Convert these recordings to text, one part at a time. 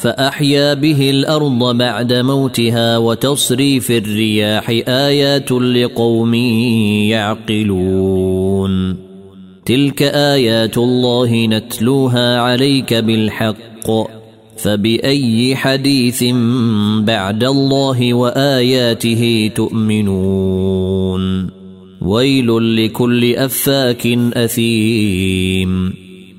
فأحيا به الأرض بعد موتها وتصريف الرياح آيات لقوم يعقلون. تلك آيات الله نتلوها عليك بالحق. فبأي حديث بعد الله وآياته تؤمنون؟ ويل لكل أفاك أثيم.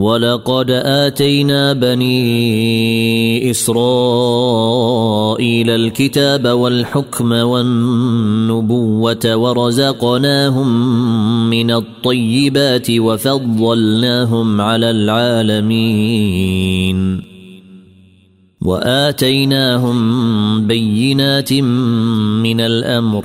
ولقد اتينا بني اسرائيل الكتاب والحكم والنبوه ورزقناهم من الطيبات وفضلناهم على العالمين واتيناهم بينات من الامر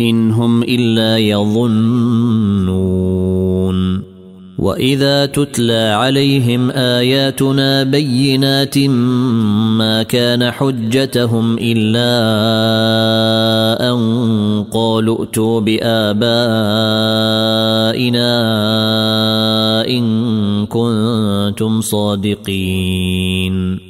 إن هم إلا يظنون. وإذا تتلى عليهم آياتنا بينات ما كان حجتهم إلا أن قالوا ائتوا بآبائنا إن كنتم صادقين.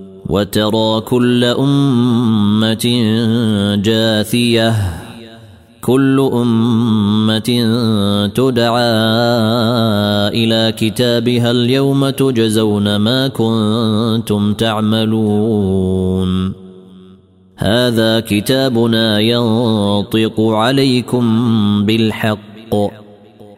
وترى كل أمة جاثية كل أمة تدعى إلى كتابها اليوم تجزون ما كنتم تعملون. هذا كتابنا ينطق عليكم بالحق.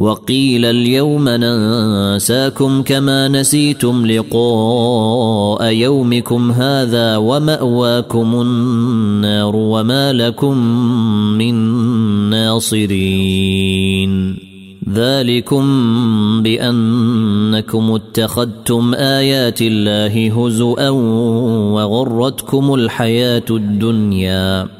وقيل اليوم ننساكم كما نسيتم لقاء يومكم هذا ومأواكم النار وما لكم من ناصرين. ذلكم بأنكم اتخذتم آيات الله هزوا وغرتكم الحياة الدنيا.